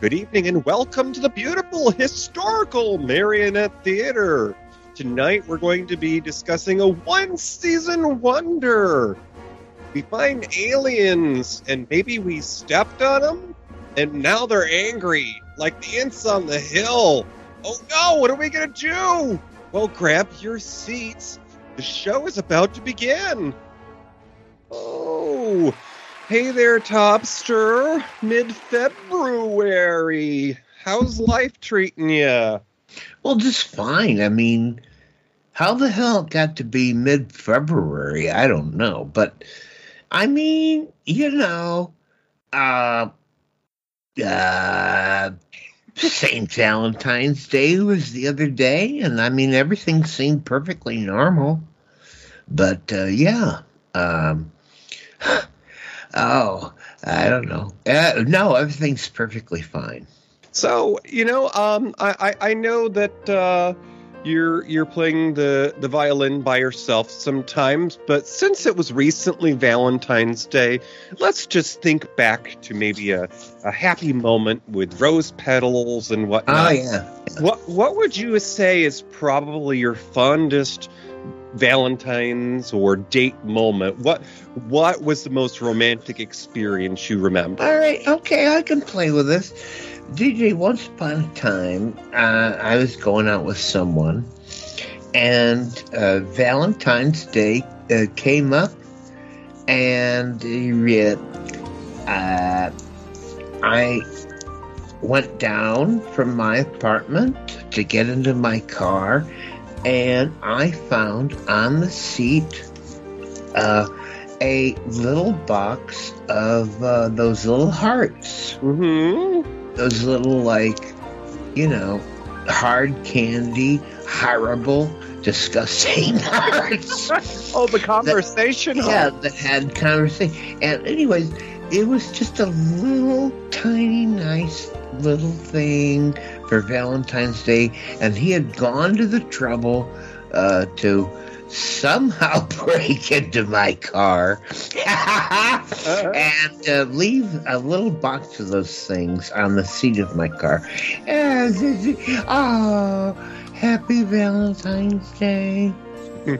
Good evening and welcome to the beautiful historical Marionette Theater. Tonight we're going to be discussing a one season wonder. We find aliens and maybe we stepped on them and now they're angry like the ants on the hill. Oh no, what are we going to do? Well, grab your seats. The show is about to begin. Oh, hey there, Topster. Mid February. How's life treating you? Well, just fine. I mean, how the hell it got to be mid February? I don't know. But, I mean, you know, uh, uh, St. Valentine's Day was the other day, and I mean, everything seemed perfectly normal. But, uh, yeah, um, oh, I don't know. Uh, no, everything's perfectly fine. So you know, um, I, I I know that uh, you're you're playing the the violin by yourself sometimes, but since it was recently Valentine's Day, let's just think back to maybe a, a happy moment with rose petals and whatnot. Oh, yeah. What what would you say is probably your fondest Valentine's or date moment? What what was the most romantic experience you remember? All right, okay, I can play with this. DJ, once upon a time, uh, I was going out with someone, and uh, Valentine's Day uh, came up, and uh, I went down from my apartment to get into my car, and I found on the seat uh, a little box of uh, those little hearts. Mm-hmm. Those little, like, you know, hard candy, horrible, disgusting hearts. Oh, the conversation. yeah, that had conversation. And, anyways, it was just a little tiny, nice little thing for Valentine's Day, and he had gone to the trouble uh, to somehow break into my car and uh, leave a little box of those things on the seat of my car. And, oh, happy Valentine's Day.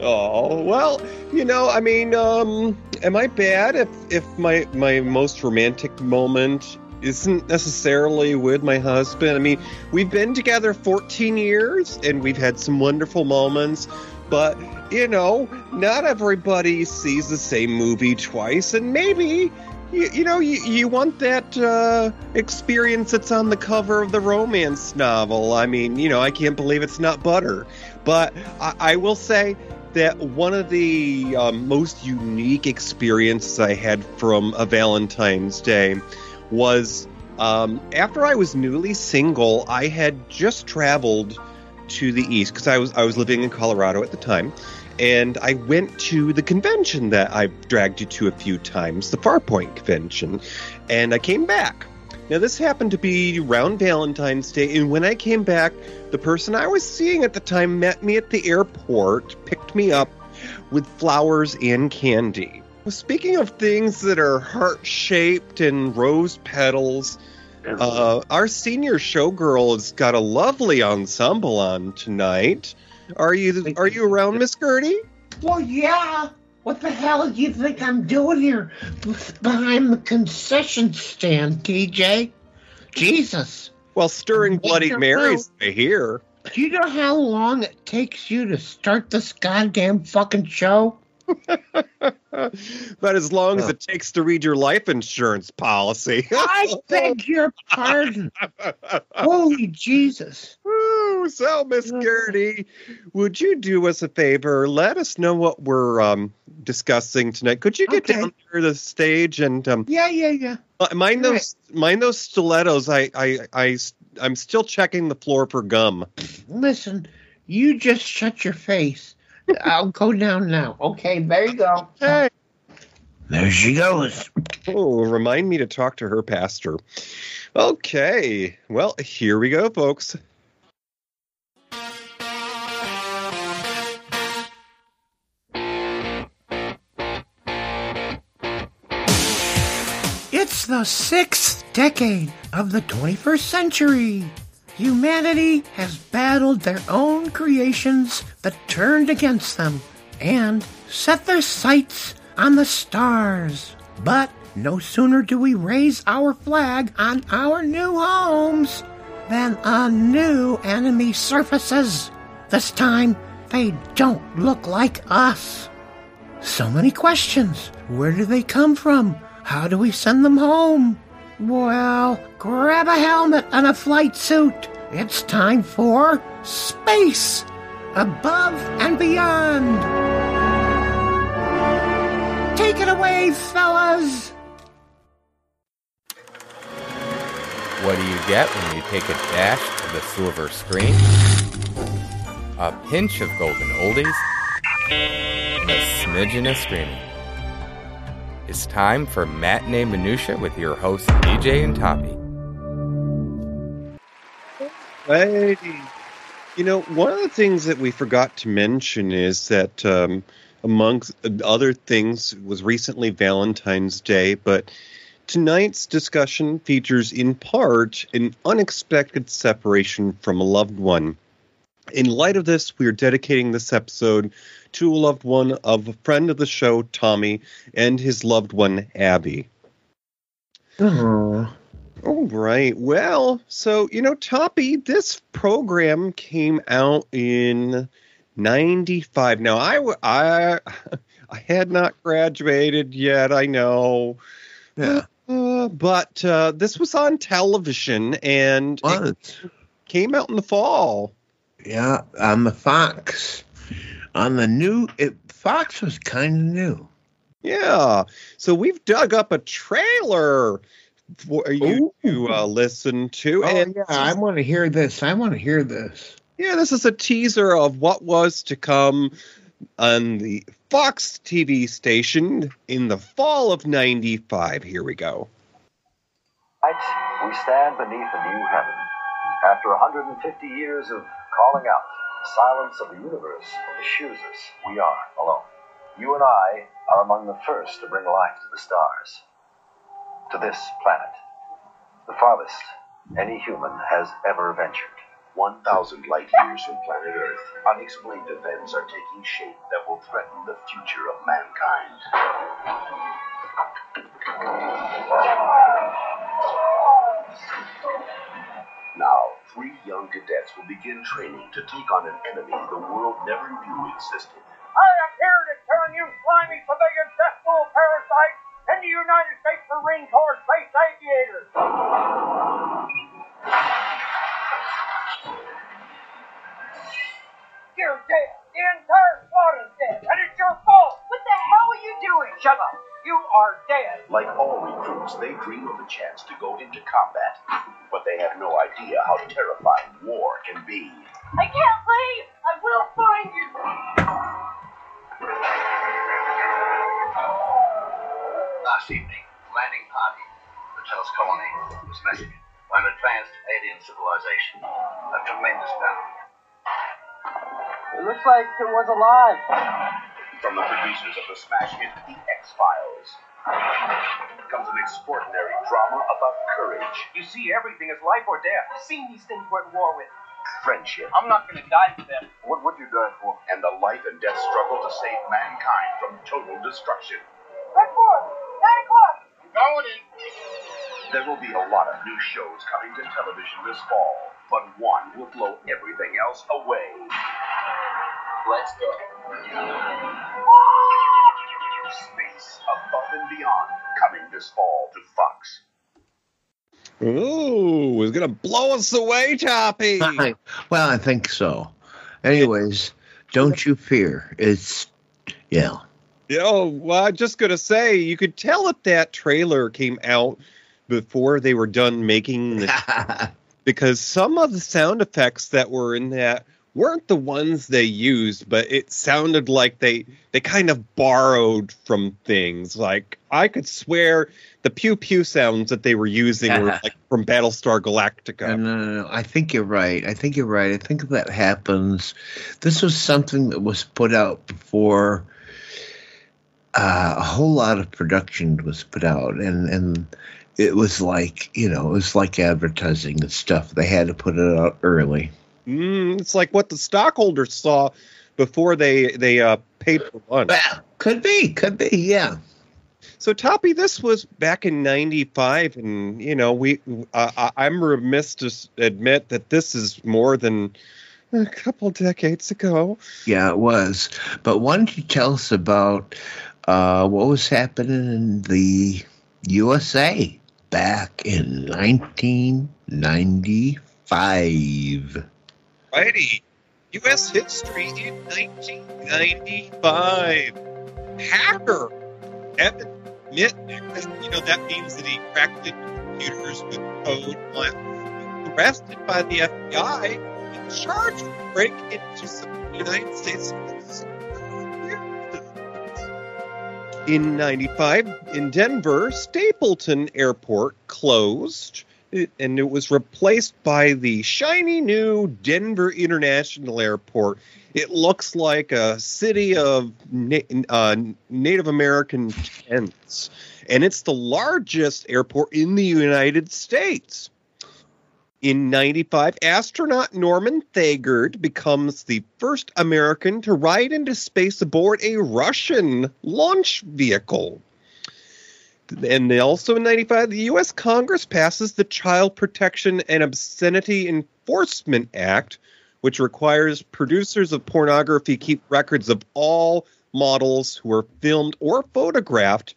oh well, you know, I mean, um, am I bad if if my my most romantic moment isn't necessarily with my husband? I mean, we've been together 14 years and we've had some wonderful moments, but you know, not everybody sees the same movie twice, and maybe. You, you know, you, you want that uh, experience that's on the cover of the romance novel. I mean, you know, I can't believe it's not butter. But I, I will say that one of the um, most unique experiences I had from a Valentine's Day was um, after I was newly single. I had just traveled to the east because I was I was living in Colorado at the time, and I went to the convention that I've dragged you to a few times, the Farpoint convention, and I came back. Now this happened to be around Valentine's Day, and when I came back, the person I was seeing at the time met me at the airport, picked me up with flowers and candy. Well, speaking of things that are heart shaped and rose petals, uh, our senior showgirl has got a lovely ensemble on tonight. Are you are you around, Miss Gertie? Well, yeah. What the hell do you think I'm doing here behind the concession stand, TJ? Jesus. Well, stirring Make Bloody your Marys, I hear. Do you know how long it takes you to start this goddamn fucking show? But as long as it takes to read your life insurance policy. I beg your pardon. Holy Jesus. Woo, so, Miss Gertie, would you do us a favor? Let us know what we're um, discussing tonight. Could you get Okay. down to the stage and um, Yeah, yeah, yeah. uh, mind All those mind those stilettos? I, I, I, I'm still checking the floor for gum. Listen, you just shut your face. I'll go down now. Okay, there you go. Hey. There she goes. Oh, remind me to talk to her pastor. Okay, well, here we go, folks. It's the the sixth decade of the 21st century. Humanity has battled their own creations that turned against them and set their sights on the stars. But no sooner do we raise our flag on our new homes than a new enemy surfaces. This time, they don't look like us. So many questions. Where do they come from? How do we send them home? Well, grab a helmet and a flight suit. It's time for space, above and beyond. Take it away, fellas. What do you get when you take a dash of the silver screen? A pinch of golden oldies, a smidgen of screaming. It's time for Matinee Minutiae with your hosts DJ and Toppie. Hey, you know, one of the things that we forgot to mention is that, um, amongst other things, was recently Valentine's Day, but tonight's discussion features in part an unexpected separation from a loved one. In light of this, we are dedicating this episode to a loved one of a friend of the show, Tommy, and his loved one, Abby. Oh, All right. Well, so, you know, Toppie, this program came out in 95. Now, I, I, I had not graduated yet, I know. yeah. Uh, but uh, this was on television and it came out in the fall. Yeah, on the Fox. On the new, it, Fox was kind of new. Yeah. So we've dug up a trailer for you Ooh. to uh, listen to. Oh, and yeah, I want to hear this. I want to hear this. Yeah, this is a teaser of what was to come on the Fox TV station in the fall of 95. Here we go. Tonight, we stand beneath a new heaven. After 150 years of calling out, the silence of the universe assures us we are alone. You and I are among the first to bring life to the stars, to this planet, the farthest any human has ever ventured. 1,000 light years from planet Earth, unexplained events are taking shape that will threaten the future of mankind. Now, three young cadets will begin training to take on an enemy the world never knew existed. I am here to turn you slimy civilian cesspool parasites into United States Marine Corps space aviators. You're dead. The entire squad is dead, and it's your fault. What the hell are you doing? Shut up. You are dead. Like all recruits, they dream of a chance to go into combat, but they have no idea how terrifying war can be. I can't leave. I will find you. Last evening, landing party, the Tellus colony, was messaging by an advanced alien civilization. A tremendous battle. It looks like it was alive. From the producers of the smash hit The X Files comes an extraordinary drama about courage, You see everything as life or death. I've seen these things we're at war with. friendship, I'm not going to die for them. What would you die for? And the life and death struggle to save mankind from total destruction. Red Force, 9 o'clock. I'm going in. There will be a lot of new shows coming to television this fall, but one will blow everything else away. Let's go. Space Above and Beyond coming this fall to Fox. Ooh, it's going to blow us away, Toppie. Well, I think so. Anyways, don't you fear. It's, yeah. Oh, well, I'm just going to say, you could tell that that trailer came out before they were done making the because some of the sound effects that were in that weren't the ones they used, but it sounded like they they kind of borrowed from things. Like I could swear the pew pew sounds that they were using were like from Battlestar Galactica. No, no, no, no. I think you're right. I think you're right. I think that happens. This was something that was put out before uh, a whole lot of production was put out, and and it was like you know it was like advertising and stuff. They had to put it out early. Mm, it's like what the stockholders saw before they they uh, paid for lunch. Well, could be, could be, yeah. So, Toppie, this was back in '95, and you know, we uh, I'm remiss to admit that this is more than a couple decades ago. Yeah, it was. But why don't you tell us about uh, what was happening in the USA back in 1995? Righty, U.S. history in 1995. Hacker Kevin Mitnick, you know, that means that he cracked into computers with code. was Arrested by the FBI and charged with breaking into some United States. In 95, in Denver, Stapleton Airport closed and it was replaced by the shiny new Denver International Airport. It looks like a city of na- uh, Native American tents, and it's the largest airport in the United States. In 95, astronaut Norman Thagard becomes the first American to ride into space aboard a Russian launch vehicle. And also in 95, the U.S. Congress passes the Child Protection and Obscenity Enforcement Act, which requires producers of pornography keep records of all models who are filmed or photographed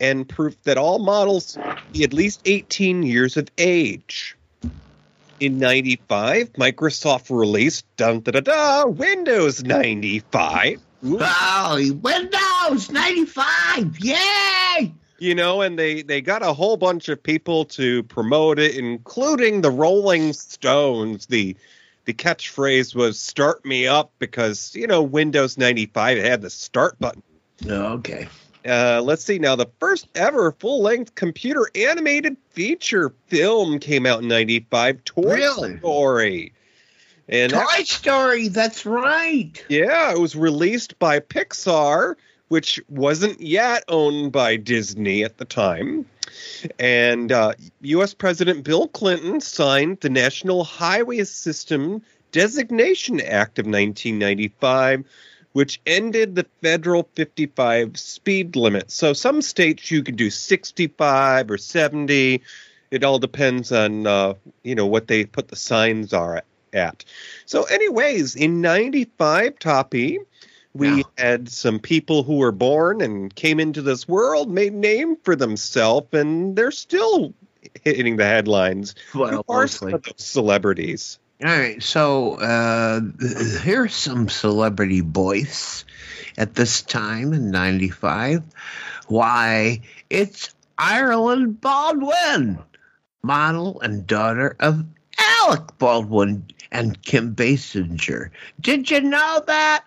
and proof that all models be at least 18 years of age. In 95, Microsoft released dun, da, da, da, Windows 95. Ooh. Oh, Windows 95! Yay! You know and they they got a whole bunch of people to promote it including the rolling stones the the catchphrase was start me up because you know windows 95 had the start button Okay. uh, let's see now the first ever full-length computer animated feature film came out in 95 toy Really? story and that- Toy Story, that's right. yeah, it was released by Pixar, which wasn't yet owned by Disney at the time. And uh, U.S. President Bill Clinton signed the National Highway System Designation Act of 1995, which ended the federal 55 speed limit. So some states you can do 65 or 70. It all depends on uh, you know what they put the signs are at. So, anyways, in '95, Toppie, we Yeah. had some people who were born and came into this world, made name for themselves, and they're still hitting the headlines. Well, Who are mostly. celebrities? All right, so uh, here's some celebrity voice at this time in '95. Why, it's Ireland Baldwin, model and daughter of Alec Baldwin and Kim Basinger. Did you know that?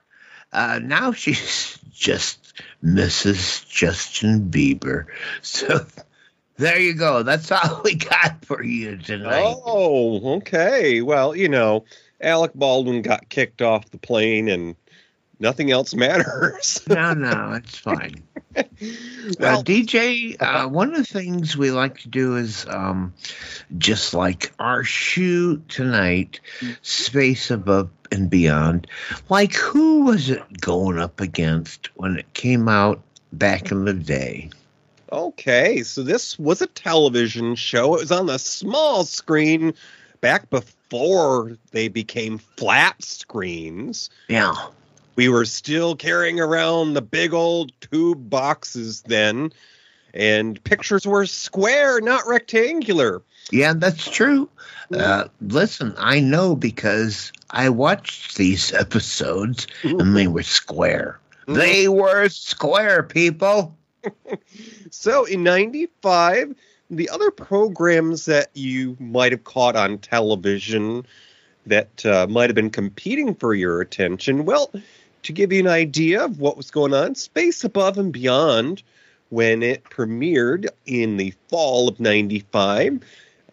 Uh, now she's just Mrs. Justin Bieber. So there you go. That's all we got for you tonight. Oh, okay. Well, you know, Alec Baldwin got kicked off the plane, and nothing else matters. no, no, it's fine. uh, DJ, uh, one of the things we like to do is um, just like our shoot tonight, Space Above and Beyond. Like, who was it going up against when it came out back in the day? Okay, so this was a television show. It was on the small screen back before they became flat screens. Yeah. We were still carrying around the big old tube boxes then, and pictures were square, not rectangular. Yeah, that's true. Uh, listen, I know because I watched these episodes and they were square. They were square, people. So in 95, the other programs that you might have caught on television that uh, might have been competing for your attention, well, to give you an idea of what was going on, Space Above and Beyond, when it premiered in the fall of 95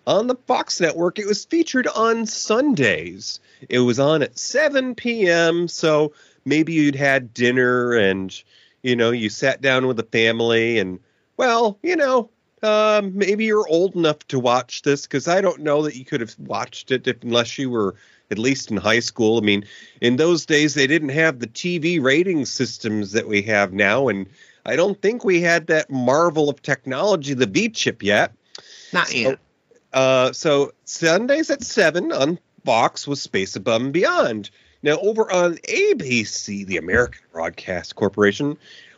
on the Fox network, it was featured on Sundays. It was on at 7 p.m., so maybe you'd had dinner and you know, you sat down with the family and, well, you know, um, maybe you're old enough to watch this because I don't know that you could have watched it if, unless you were at least in high school. I mean, in those days they didn't have the TV rating systems that we have now, and I don't think we had that marvel of technology, the V chip, yet. Not yet. Uh, so Sundays at seven on Fox was Space Above and Beyond. Now over on ABC, the American Broadcast Corporation,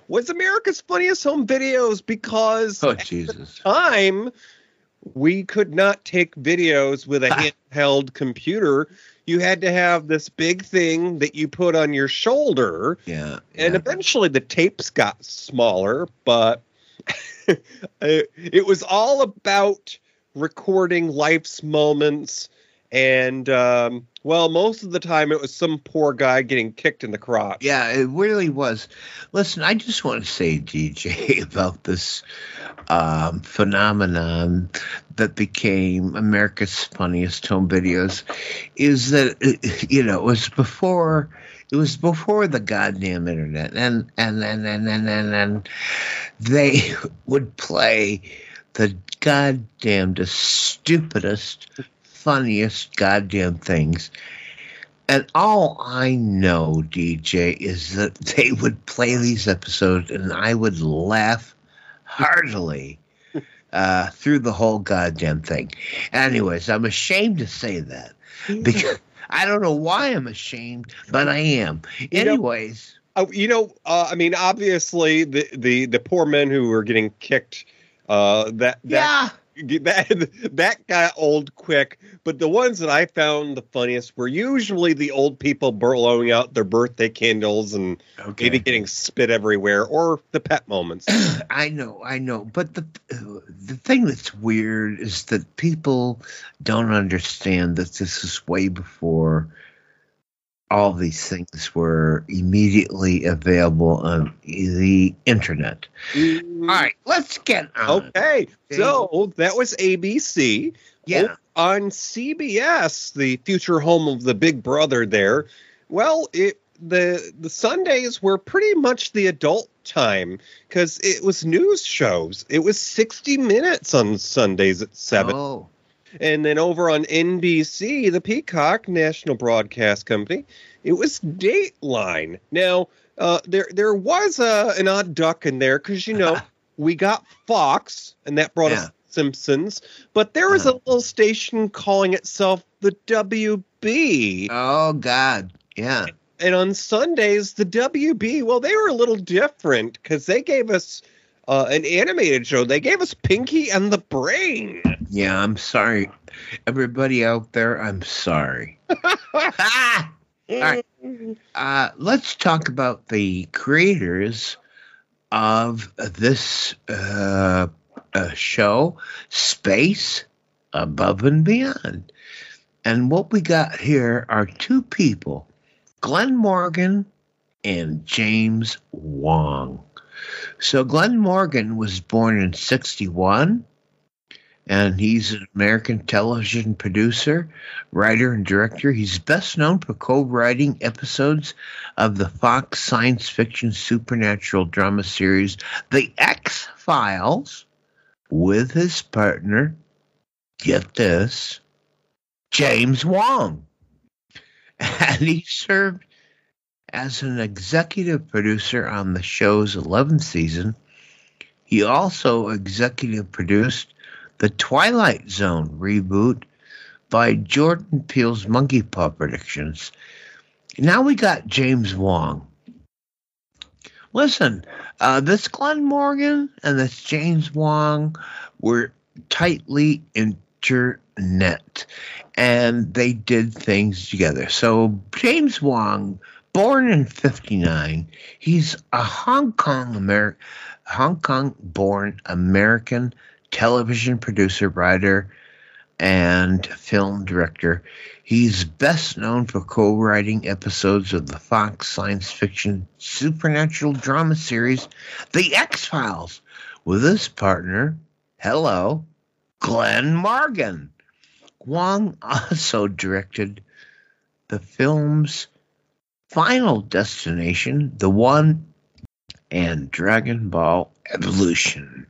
was America's Funniest Home Videos because Oh at the Jesus! time we could not take videos with a handheld computer. You had to have this big thing that you put on your shoulder Yeah. and yeah. eventually the tapes got smaller but it it was all about recording life's moments and um, well most of the time it was some poor guy getting kicked in the crotch Yeah, it really was. Listen, I just want to say, DJ, about this um, phenomenon that became America's Funniest Home Videos, is that you know it was before it was before the goddamn internet, and and and and and and, and they would play the goddamnedest, stupidest, funniest goddamn things. And all I know, DJ, is that they would play these episodes and I would laugh heartily uh, through the whole goddamn thing. Anyways, I'm ashamed to say that because I don't know why I'm ashamed, but I am. You know- Anyways, Oh, you know uh, i mean obviously the, the the poor men who were getting kicked uh that that yeah. that that got old quick. But the ones that I found the funniest were usually the old people blowing out their birthday candles and Okay. maybe getting spit everywhere, or the pet moments. I know, I know, but the the thing that's weird is that people don't understand that this is way before all these things were immediately available on the internet. Mm. All right, let's get on. Okay, so that was ABC. Yeah. Over on CBS, the future home of the Big Brother. There, well, it the the Sundays were pretty much the adult time because it was news shows. It was sixty minutes on Sundays at seven. Oh, And then over on NBC, the Peacock National Broadcast Company, it was Dateline. Now, uh, there there was uh, an odd duck in there because you know we got Fox, and that brought Yeah. us Simpsons, but there was a Uh-huh. little station calling itself the WB, oh God, yeah. and on Sundays the WB. Well, they were a little different because they gave us. Uh, an animated show. They gave us Pinky and the Brain. Yeah, I'm sorry. Everybody out there, I'm sorry. Ah! right. Uh, let's talk about the creators of this uh, uh, show, Space Above and Beyond. And what we got here are two people, Glenn Morgan and James Wong. So Glenn Morgan was born in 61 and he's an American television producer, writer, and director. He's best known for co-writing episodes of the Fox science fiction supernatural drama series The X Files with his partner, get this, James Wong. And he served as an executive producer on the show's 11th season. He also executive produced the Twilight Zone reboot by Jordan Peele's Monkeypaw Productions. Now we got James Wong. Listen, uh, this Glenn Morgan and this James Wong were tightly internet and they did things together. So James Wong, born in 59, he's a Hong Kong American Hong Kong born American television producer, writer, and film director. He's best known for co writing episodes of the Fox science fiction supernatural drama series, The X Files, with his partner, hello, Glenn Morgan. Wong also directed the film's Final Destination, The One, and Dragon Ball Evolution.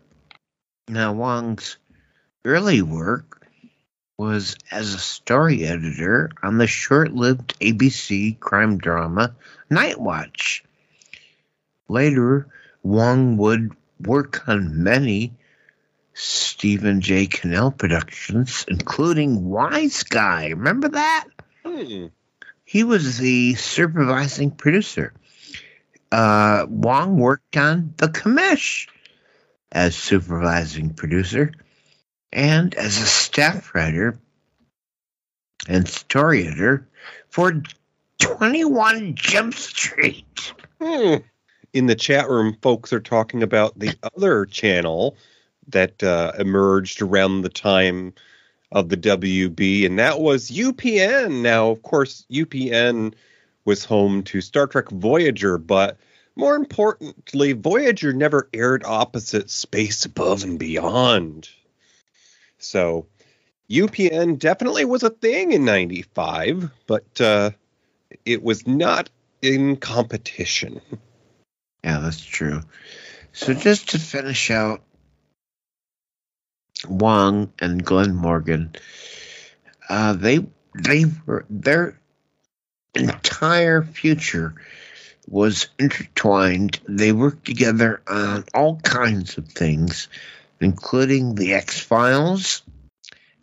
Now, Wong's early work was as a story editor on the short lived ABC crime drama Knightwatch. Later, Wong would work on many Stephen J. Cannell productions, including Wiseguy. Remember that? Hmm. He was the supervising producer. Uh, Wong worked on The Commish as supervising producer and as a staff writer and story editor for 21 Jump Street. Hmm. In the chat room, folks are talking about the other channel that uh, emerged around the time of the WB, and that was UPN. Now, of course, UPN was home to Star Trek Voyager, but more importantly, Voyager never aired opposite Space Above and Beyond. So, UPN definitely was a thing in 95, but uh, it was not in competition. Yeah, that's true. So just to finish out Wong and Glenn Morgan, uh, they they were their entire future was intertwined. They worked together on all kinds of things, including the X Files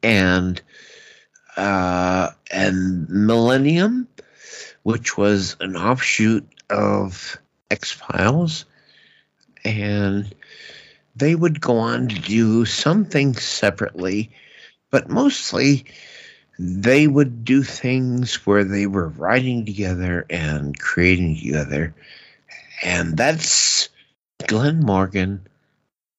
and uh, and Millennium, which was an offshoot of X Files, and they would go on to do some things separately, but mostly they would do things where they were writing together and creating together. And that's Glenn Morgan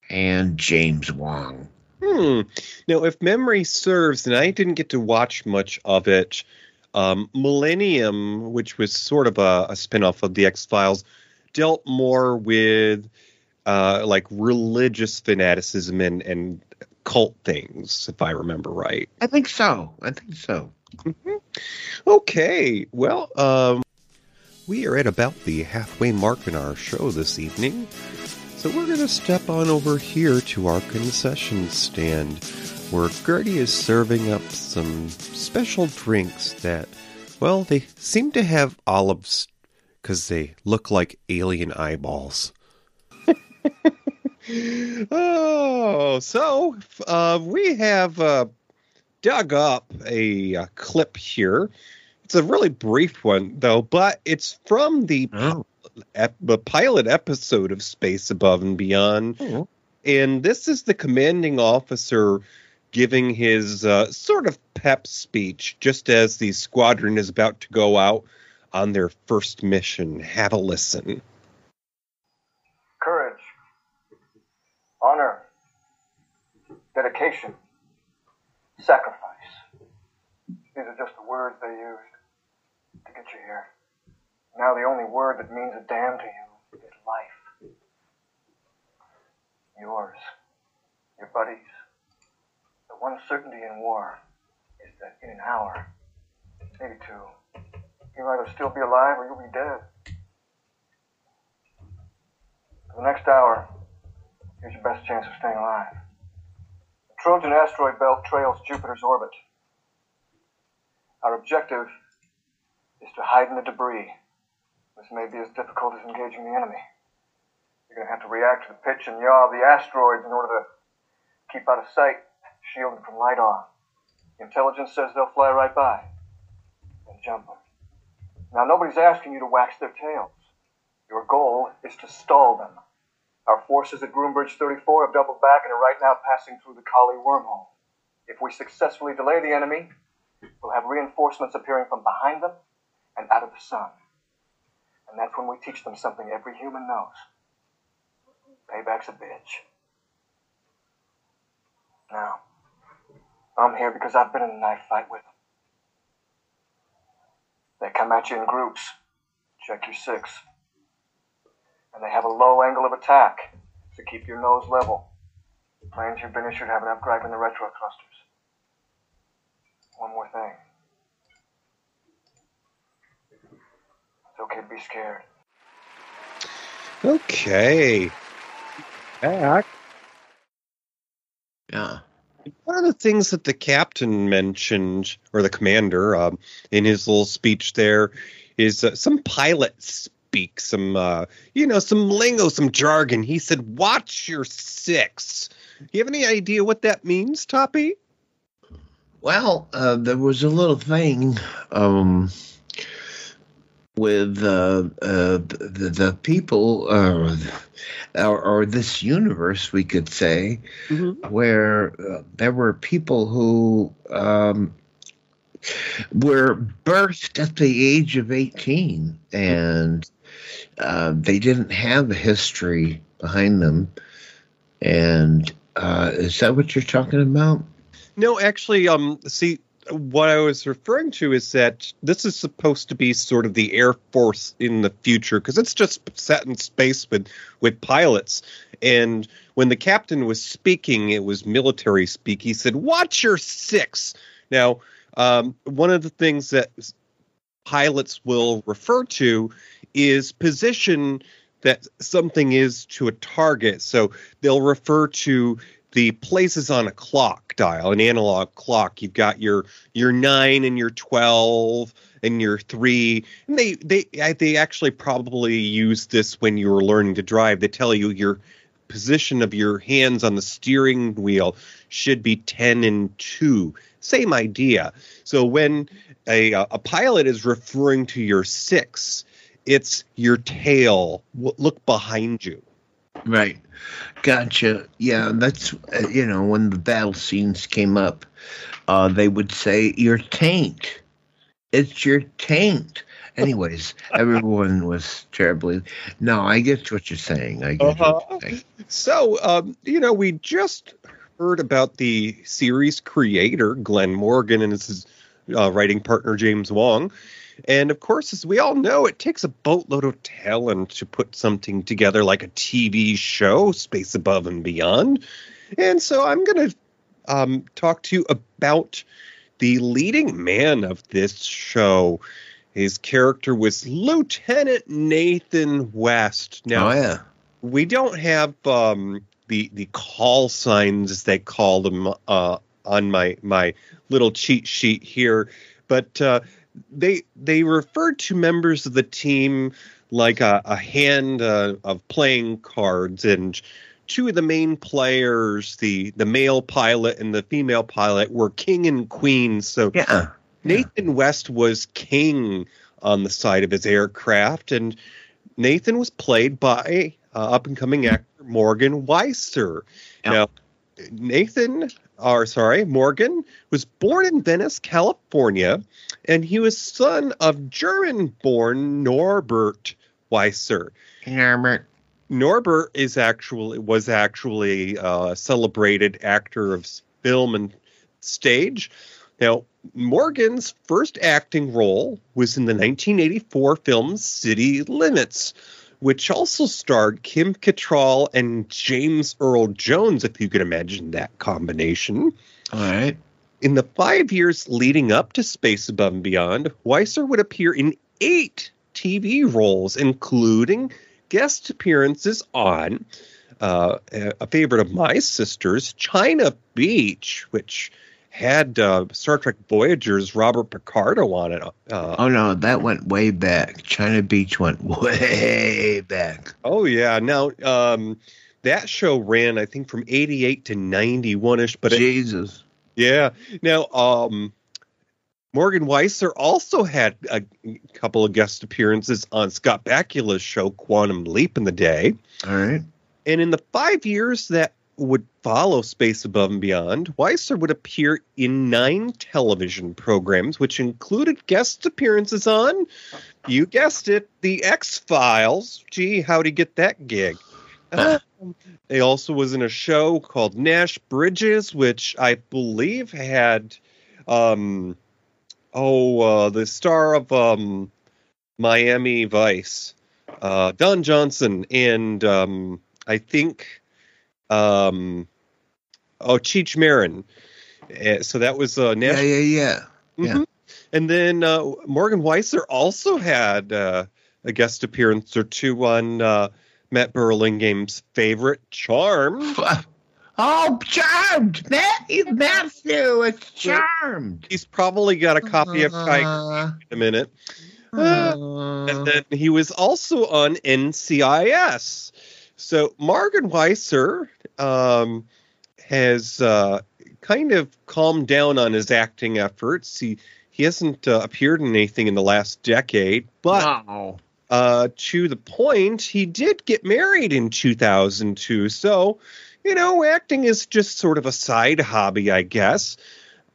and James Wong. Hmm. Now, if memory serves, and I didn't get to watch much of it, um, Millennium, which was sort of a, a spinoff of the X Files, dealt more with uh, like religious fanaticism and, and cult things, if I remember right. I think so. I think so. Okay, well, um, we are at about the halfway mark in our show this evening, so we're going to step on over here to our concession stand, where Gertie is serving up some special drinks that, well, they seem to have olives because they look like alien eyeballs. oh, so uh, we have uh, dug up a, uh clip here. It's a really brief one, though, but it's from the Oh. ep- the pilot episode of Space Above and Beyond, Oh. and this is the commanding officer giving his uh, sort of pep speech just as the squadron is about to go out on their first mission. Have a listen. Courage, honor, sacrifice. These are just the words they used to get you here. Now the only word that means a damn to you is life. Yours, your buddies. The one certainty in war is that in an hour, maybe two, you'll either still be alive or you'll be dead. For the next hour, here's your best chance of staying alive. Trojan asteroid belt trails Jupiter's orbit. Our objective is to hide in the debris. This may be as difficult as engaging the enemy. You're going to have to react to the pitch and yaw of the asteroids in order to keep out of sight, shielded from light on. The intelligence says they'll fly right by. and jump them. Now, nobody's asking you to wax their tails. Your goal is to stall them. Our forces at Groombridge 34 have doubled back and are right now passing through the Kali wormhole. If we successfully delay the enemy, we'll have reinforcements appearing from behind them and out of the sun. And that's when we teach them something every human knows. Payback's a bitch. Now, I'm here because I've been in a knife fight with them. They come at you in groups. Check your six and they have a low angle of attack to keep your nose level. The Planes you've been issued have an upgrade in the retro thrusters. One more thing. It's okay to be scared. Okay. Back. Yeah. One of the things that the captain mentioned, or the commander, um, in his little speech there, is uh, some pilot speak, some, uh, you know, some lingo, some jargon. He said, "Watch your six. You have any idea what that means, Toppie? Well, uh, there was a little thing um, with uh, uh, the, the people, uh, or, or this universe, we could say, where uh, there were people who um, were birthed at the age of 18 and uh, they didn't have a history behind them. And uh, is that what you're talking about? No, actually, um, see, what I was referring to is that this is supposed to be sort of the Air Force in the future because it's just set in space with with pilots. And when the captain was speaking, it was military speak. He said, "Watch your six. Now, um, one of the things that pilots will refer to is position that something is to a target. So they'll refer to the places on a clock dial, an analog clock. You've got your your nine and your twelve and your three. And they they they actually probably use this when you were learning to drive. They tell you your position of your hands on the steering wheel should be 10 and 2 same idea so when a, a pilot is referring to your six it's your tail look behind you Right. Gotcha. Yeah, that's, uh, you know, when the battle scenes came up, uh, they would say, Your taint. It's your taint. Anyways, everyone was terribly. No, I get what you're saying. I get what you're saying. So, um, you know, we just heard about the series creator, Glenn Morgan, and his uh, writing partner, James Wong. And of course, as we all know, it takes a boatload of talent to put something together like a TV show, Space Above and Beyond. And so I'm going to um, talk to you about the leading man of this show. His character was Lieutenant Nathan West. Now, oh, yeah. we don't have um, the the call signs as they call them uh, on my my little cheat sheet here, but uh, they they referred to members of the team like a, a hand uh, of playing cards and two of the main players the the male pilot and the female pilot were king and queen. So yeah. Nathan west was king on the side of his aircraft and nathan was played by uh, up and coming actor morgan weisser. Yeah. now nathan or sorry morgan was born in venice california and he was son of German-born Norbert Weisser. Norbert. Norbert is actually was actually uh, a celebrated actor of film and stage. Now, Morgan's first acting role was in the 1984 film City Limits, which also starred Kim Cattrall and James Earl Jones, if you could imagine that combination. All right. In the five years leading up to Space Above and Beyond, Weisser would appear in eight TV roles, including guest appearances on uh, a favorite of my sister's, China Beach, which had uh, Star Trek Voyager's Robert Picardo on it. Uh, Oh, no, that went way back. China Beach went way back. oh, yeah. Now, um, that show ran, I think, from 88 to 91 ish, but it, Jesus. Yeah. Now, um, Morgan Weisser also had a couple of guest appearances on Scott Bakula's show Quantum Leap in the day. All right. And in the five years that would follow Space Above and Beyond, Weisser would appear in nine television programs, which included guest appearances on, you guessed it, The X Files. Gee, how'd he get that gig? He also was in a show called Nash Bridges, which I believe had, um, oh, uh, the star of um, Miami Vice, uh, Don Johnson, and um, I think, um, oh, Cheech Marin. Uh, so that was uh, Nash Yeah, yeah, yeah. Yeah. Mhm. And then uh, Morgan Weisser also had uh, a guest appearance or two on uh, Matt Burlingame's favorite Charm. Oh, charmed, Matt, Matthew, Matthew, it's charmed. He's probably got a copy of Tiger Uh, in a minute. uh, And then he was also on NCIS. So Morgan Weisser um, has uh, kind of calmed down on his acting efforts. He he hasn't uh, appeared in anything in the last decade, but no. uh, to the point, he did get married in 2002. So, you know, acting is just sort of a side hobby, I guess.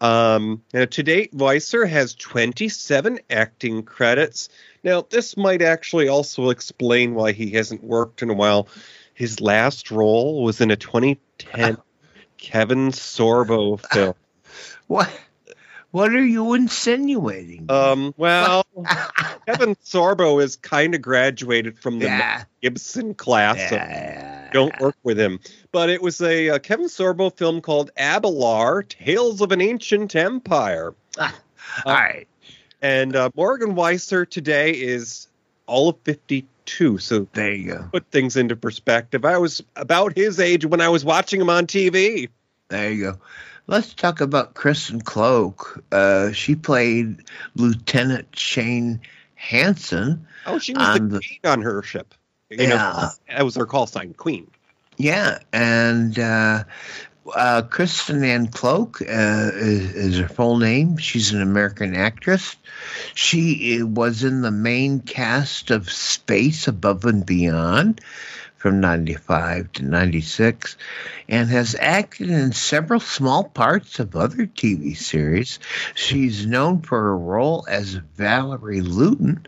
Um, now, to date, Weisser has 27 acting credits. Now, this might actually also explain why he hasn't worked in a while. His last role was in a 2010 Kevin Sorbo film. What? What are you insinuating? Um, well, Kevin Sorbo is kind of graduated from the yeah. Gibson class. so don't work with him. But it was a, uh Kevin Sorbo film called Abelar: Tales of an Ancient Empire. All right. And uh, Morgan Weisser today is all of 52. So There you go. put things into perspective. I was about his age when I was watching him on TV. There you go. Let's talk about Kristen Cloke. Uh, she played Lieutenant Shane Vansen. Oh, she was On the the- queen on her ship. You know, Yeah. that was her call sign, Queen. Yeah, and uh, uh, Kristen Ann Cloke uh, is, is her full name. She's an American actress. She uh, was in the main cast of Space Above and Beyond from 95 to 96 and has acted in several small parts of other TV series. She's known for her role as Valerie Lewton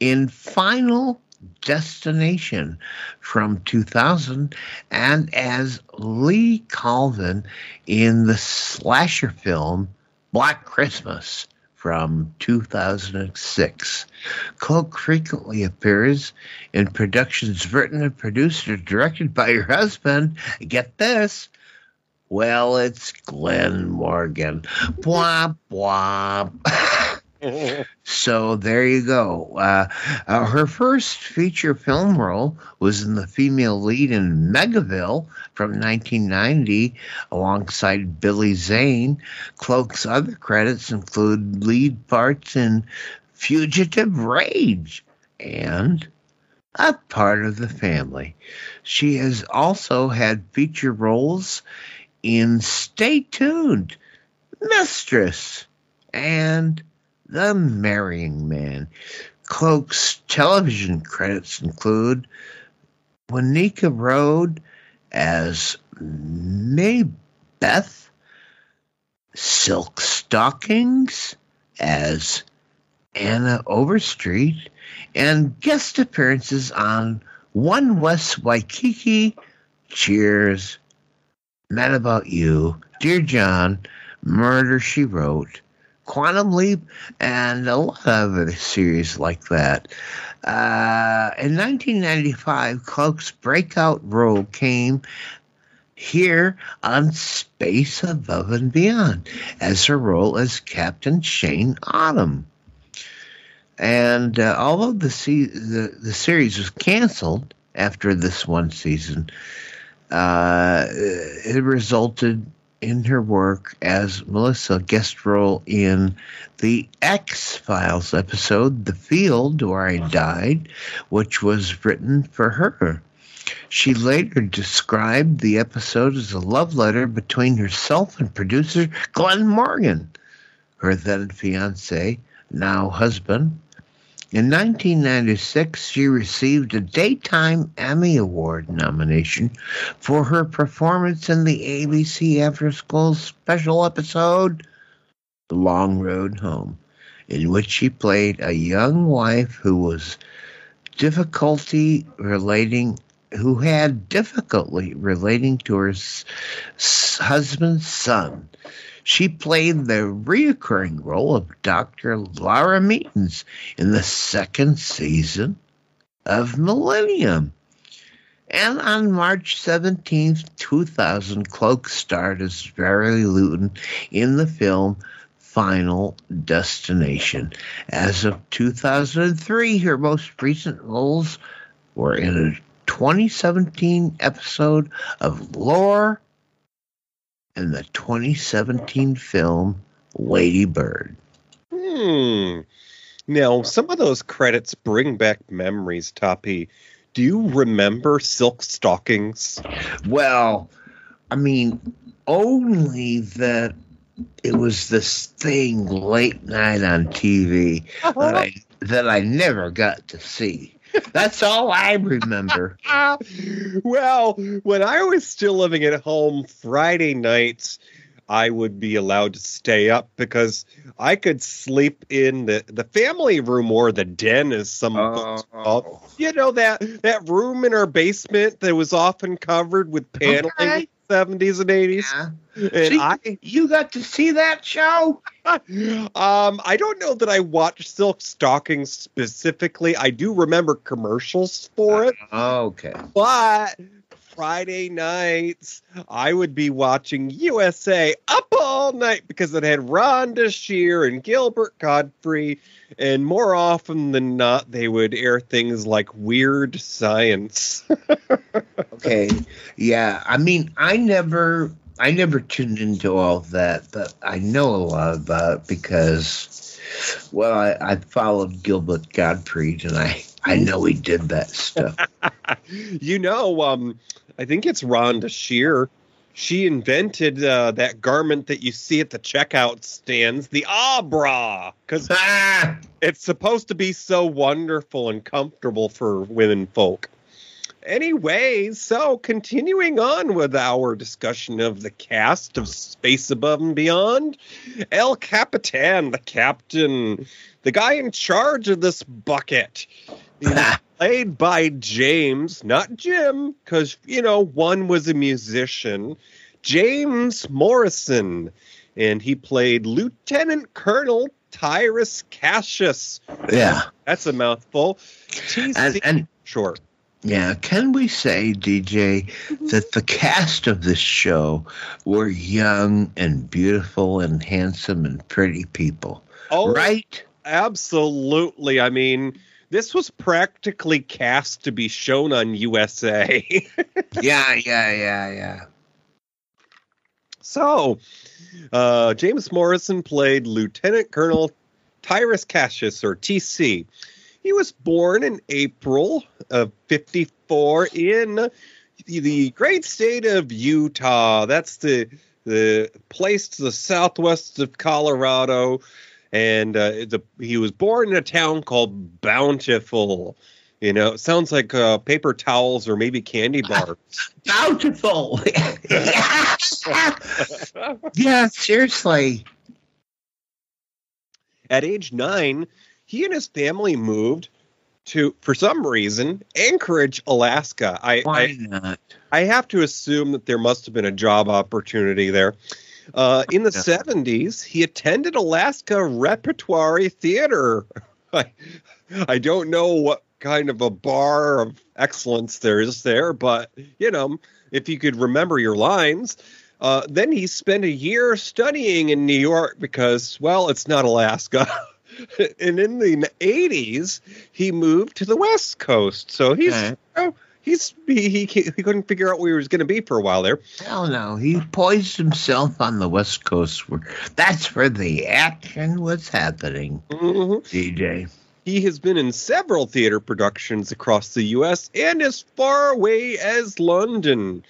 in Final Destination from 2000 and as Lee Colvin in the slasher film Black Christmas from 2006. Cloke frequently appears in productions written and produced or directed by her husband. Get this. Well, it's Glen Morgan. Bwah, bwah. So there you go. Uh, uh, her first feature film role was in the female lead in Megaville from 1990 alongside Billy Zane. Cloke's other credits include lead parts in Fugitive Rage and A Part of the Family. She has also had feature roles in Stay Tuned, Mistress, and the Marrying Man. Cloke's television credits include Wanika Road as Maybeth, Silk Stalkings as Anna Overstreet, and guest appearances on One West Waikiki, Cheers, Mad About You, Dear John, Murder She Wrote, Quantum Leap, and a lot of other series like that. Uh, in 1995, Cloke's breakout role came here on Space Above and Beyond as her role as Captain Shane Autumn. And uh, although the, se- the the series was canceled after this one season, uh, it resulted in her work as Melissa guest role in the X Files episode "The Field Where I Died," which was written for her. She later described the episode as a love letter between herself and producer Glen Morgan, her then fiance, now husband. In 1996, she received a Daytime Emmy Award nomination for her performance in the ABC After School special episode, The Long Road Home, in which she played a young wife who was difficulty relating who had difficulty relating to her husband's son. She played the reoccurring role of Dr. Lara Means in the second season of Millennium. And on March 17th, 2000, Cloke starred as Valerie Lewton in the film Final Destination. As of 2003, her most recent roles were in a 2017 episode of Lore in the 2017 film Lady Bird. Hmm. Now, some of those credits bring back memories, Toppie. Do you remember Silk Stalkings? Well, I mean, only that it was this thing late night on TV that I that I never got to see. That's all I remember. well, when I was still living at home, Friday nights, I would be allowed to stay up because I could sleep in the, the family room or the den, as some folks oh. call. You know that that room in our basement that was often covered with paneling Okay. Seventies and eighties. Yeah. And See, I you got to see that show? um I don't know that I watched Silk Stalkings specifically. I do remember commercials for it. Okay. But Friday nights, I would be watching USA up all night because it had Rhonda Shear and Gilbert Gottfried. And more often than not, they would air things like Weird Science. Okay. Yeah. I mean, I never, I never tuned into all that, but I know a lot about it because, well, I, I followed Gilbert Gottfried, and I, I know he did that stuff. you know, um, I think it's Rhonda Shear. She invented uh, that garment that you see at the checkout stands, the Ahh Bra, because ah! it's supposed to be so wonderful and comfortable for women folk. Anyway, so continuing on with our discussion of the cast of Space Above and Beyond, El Capitan, the captain, the guy in charge of this bucket, played by James, not Jim, because, you know, one was a musician, James Morrison, and he played Lieutenant Colonel Tyrus Cassius. Yeah. That's a mouthful. TC And, and short. yeah, can we say, DJ, mm-hmm. that the cast of this show were young and beautiful and handsome and pretty people? Oh, Right? absolutely. I mean, this was practically cast to be shown on USA. yeah, yeah, yeah, yeah. so, uh, James Morrison played Lieutenant Colonel Tyrus Cassius, or TC. He was born in April of 54 in the great state of Utah. That's the the place to the southwest of Colorado, and uh, a, he was born in a town called Bountiful. You know, it sounds like uh, paper towels or maybe candy bars. Bountiful. yeah, seriously. At age nine, he and his family moved to, for some reason, Anchorage, Alaska. I, Why I not? I have to assume that there must have been a job opportunity there. Uh, in the Yeah. 70s, he attended Alaska Repertory Theater. I, I don't know what kind of a bar of excellence there is there, but, you know, if you could remember your lines. Uh, then he spent a year studying in New York because, well, it's not Alaska. and in the 80s, he moved to the West Coast. So he's Okay. oh, he's he, he he couldn't figure out where he was going to be for a while there. Hell no. He poised himself on the West Coast. Where, that's where the action was happening, Mhm. DJ. He has been in several theater productions across the U.S. and as far away as London.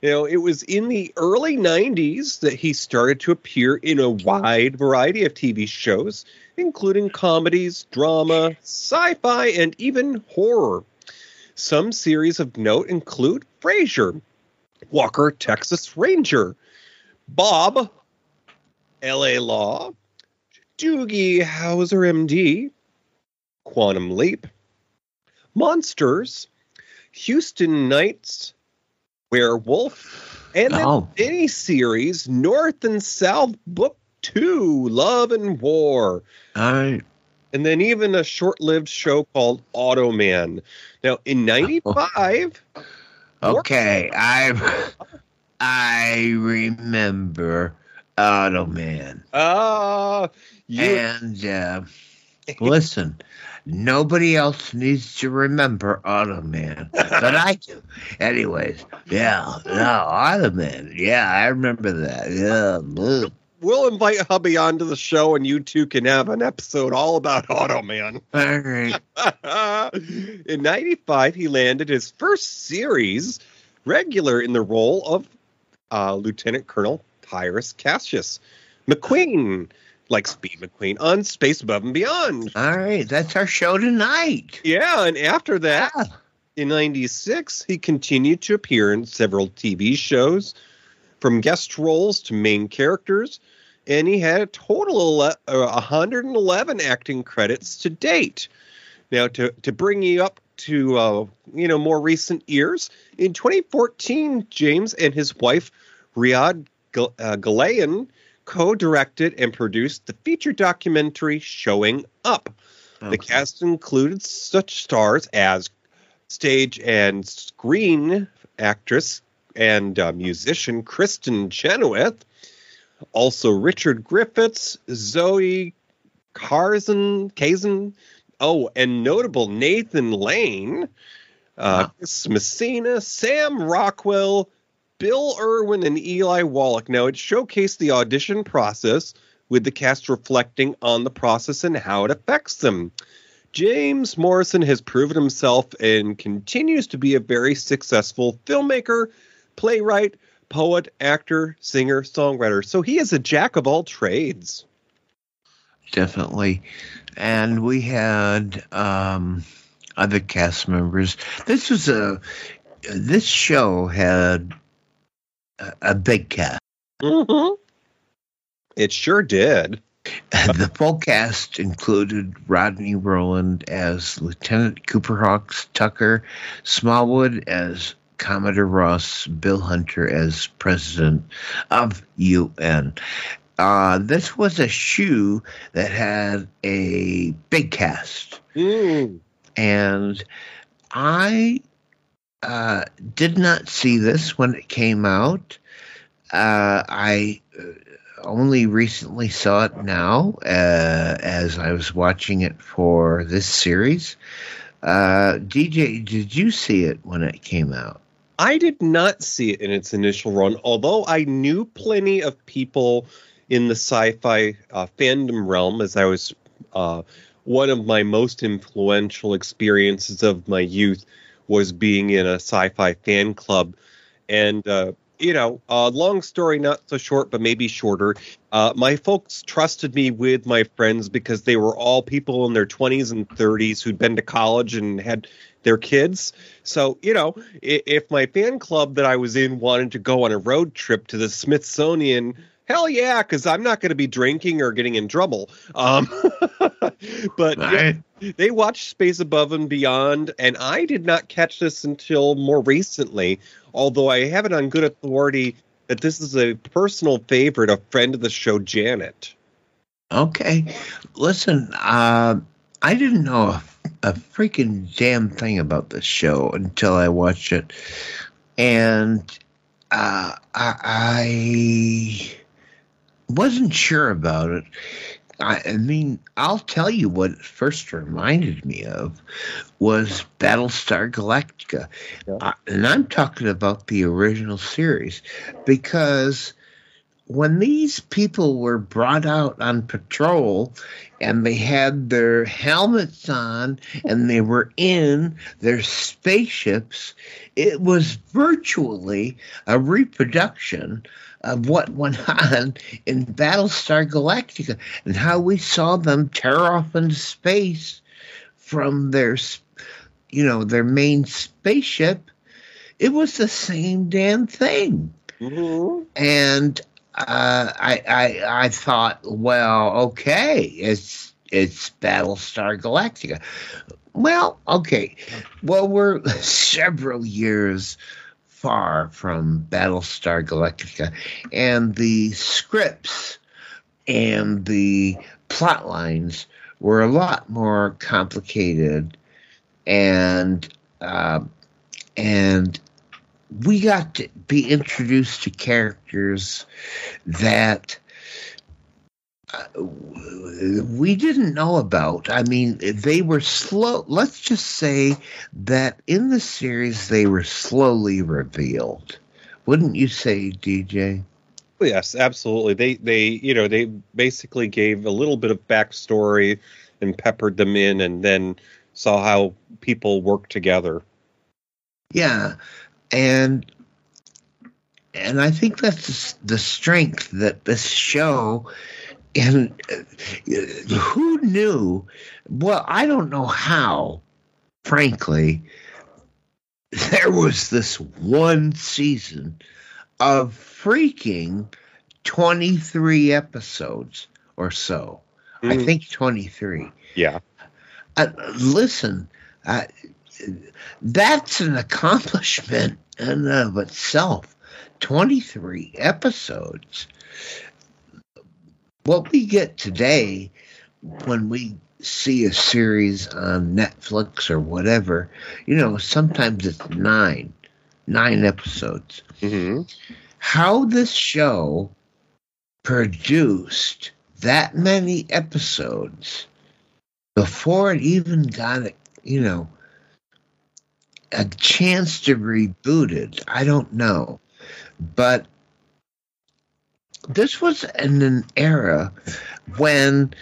You know, it was in the early 90s that he started to appear in a wide variety of TV shows, including comedies, drama, sci fi, and even horror. Some series of note include Frasier, Walker, Texas Ranger, Bob, LA Law, Doogie Howser MD, Quantum Leap, Monsters, Houston Knights, Werewolf, and the Oh. mini series North and South Book 2 Love and War. All right. And then even a short lived show called Automan. Now, in 95, Okay. I I remember Automan. uh, you, And uh, Listen, nobody else needs to remember Automan, but I do. Anyways, yeah, yeah, Automan. Yeah, I remember that. Yeah. We'll invite hubby onto the show, and you two can have an episode all about Automan. All right. in 95, he landed his first series regular in the role of uh, Lieutenant Colonel Tyrus Cassius McQueen, like Speed McQueen, on Space Above and Beyond. All right. That's our show tonight. Yeah, and after that, Yeah. in 96, he continued to appear in several TV shows, from guest roles to main characters, and he had a total of uh, 111 acting credits to date. Now, to, to bring you up to uh, you know more recent years, in 2014, James and his wife Riyadh Gal- uh, Galayan co-directed and produced the feature documentary "Showing Up." The cast included such stars as stage and screen actress and uh, musician Kristin Chenoweth, also Richard Griffiths, Zoe Carson, Kazan, oh, and notable Nathan Lane, uh, Wow. Chris Messina, Sam Rockwell, Bill Irwin, and Eli Wallach. Now, it showcased the audition process with the cast reflecting on the process and how it affects them. James Morrison has proven himself and continues to be a very successful filmmaker, playwright, poet, actor, singer, songwriter. So he is a jack of all trades. definitely. And we had um, other cast members. This was a this show had a, a big cast. Mm-hmm. It sure did. The full cast included Rodney Rowland as Lieutenant Cooper Hawks Tucker, Smallwood as Commodore Ross, Bill Hunter as President of UN. Uh, this was a shoe that had a big cast. Mm. and I uh, did not see this when it came out. Uh, I uh, only recently saw it now uh, as I was watching it for this series. Uh, DJ, did you see it when it came out? I did not see it in its initial run, although I knew plenty of people in the sci-fi uh, fandom realm, as I was uh, one of my most influential experiences of my youth was being in a sci-fi fan club, and uh, you know, uh, long story not so short, but maybe shorter. Uh, my folks trusted me with my friends because they were all people in their 20s and 30s who'd been to college and had their kids. So, you know, i- if my fan club that I was in wanted to go on a road trip to the Smithsonian, hell yeah, because I'm not going to be drinking or getting in trouble. Um, but yeah, they watched Space Above and Beyond, and I did not catch this until more recently, although I have it on good authority that this is a personal favorite, a friend of the show, Janet. Okay. Listen, uh, I didn't know a, a freaking damn thing about this show until I watched it. And uh, I, I wasn't sure about it. I, I mean, I'll tell you what it first reminded me of was Battlestar Galactica. Yeah. Uh, and I'm talking about the original series because when these people were brought out on patrol and they had their helmets on and they were in their spaceships, it was virtually a reproduction of what went on in Battlestar Galactica and how we saw them tear off into space from their, you know, their main spaceship. It was the same damn thing and uh, I, I I thought, well, okay, it's it's Battlestar Galactica. Well, okay, well, we're several years far from Battlestar Galactica, and the scripts and the plot lines were a lot more complicated, and uh, and we got to be introduced to characters that Uh, we didn't know about. I mean, they were slow. Let's just say that in the series they were slowly revealed. Wouldn't you say, DJ? Oh, yes, absolutely. They they you know they basically gave a little bit of backstory and peppered them in, and then saw how people work together. Yeah, and and I think that's the strength that this show and uh, who knew? Well, I don't know how, frankly, there was this one season of freaking 23 episodes or so. I Mhm. think 23. Yeah. Uh, listen, uh, that's an accomplishment in and of itself. 23 episodes. What we get today when we see a series on Netflix or whatever, you know, sometimes it's nine, nine episodes. hmm How this show produced that many episodes before it even got it, you know, a chance to reboot it, I don't know. But this was in an era when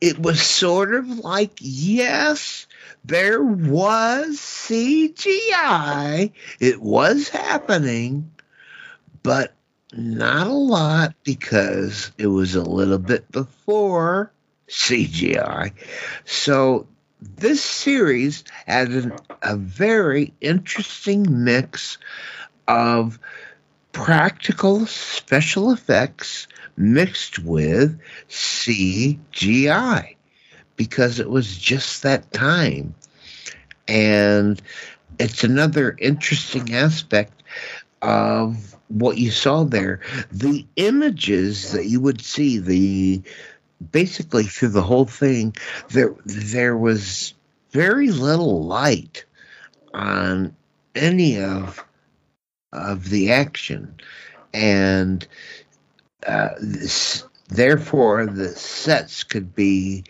it was sort of like, yes, there was CGI, it was happening, but not a lot because it was a little bit before CGI. So this series had an, a very interesting mix of practical special effects mixed with CGI because it was just that time. And it's another interesting aspect of what you saw there. The images that you would see, the basically through the whole thing, there there was very little light on any of of the action, and uh, this, therefore the sets could be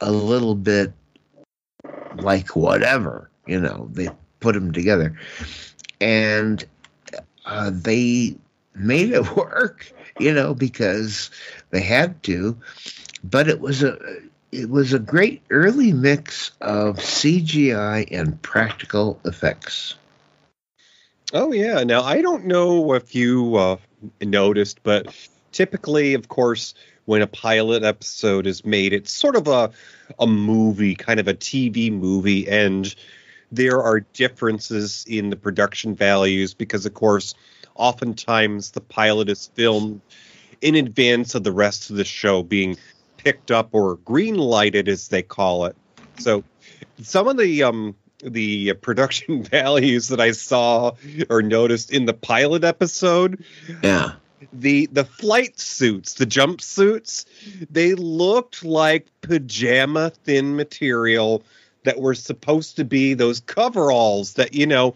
a little bit like whatever you know they put them together, and uh, they made it work you know because they had to. But it was a it was a great early mix of CGI and practical effects. Oh yeah. Now I don't know if you uh, noticed, but typically, of course, when a pilot episode is made, it's sort of a a movie, kind of a TV movie, and there are differences in the production values because, of course, oftentimes the pilot is filmed in advance of the rest of the show being picked up or green lighted, as they call it. So some of the um the production values that I saw or noticed in the pilot episode, Yeah. the the flight suits, the jumpsuits, they looked like pajama thin material that were supposed to be those coveralls that you know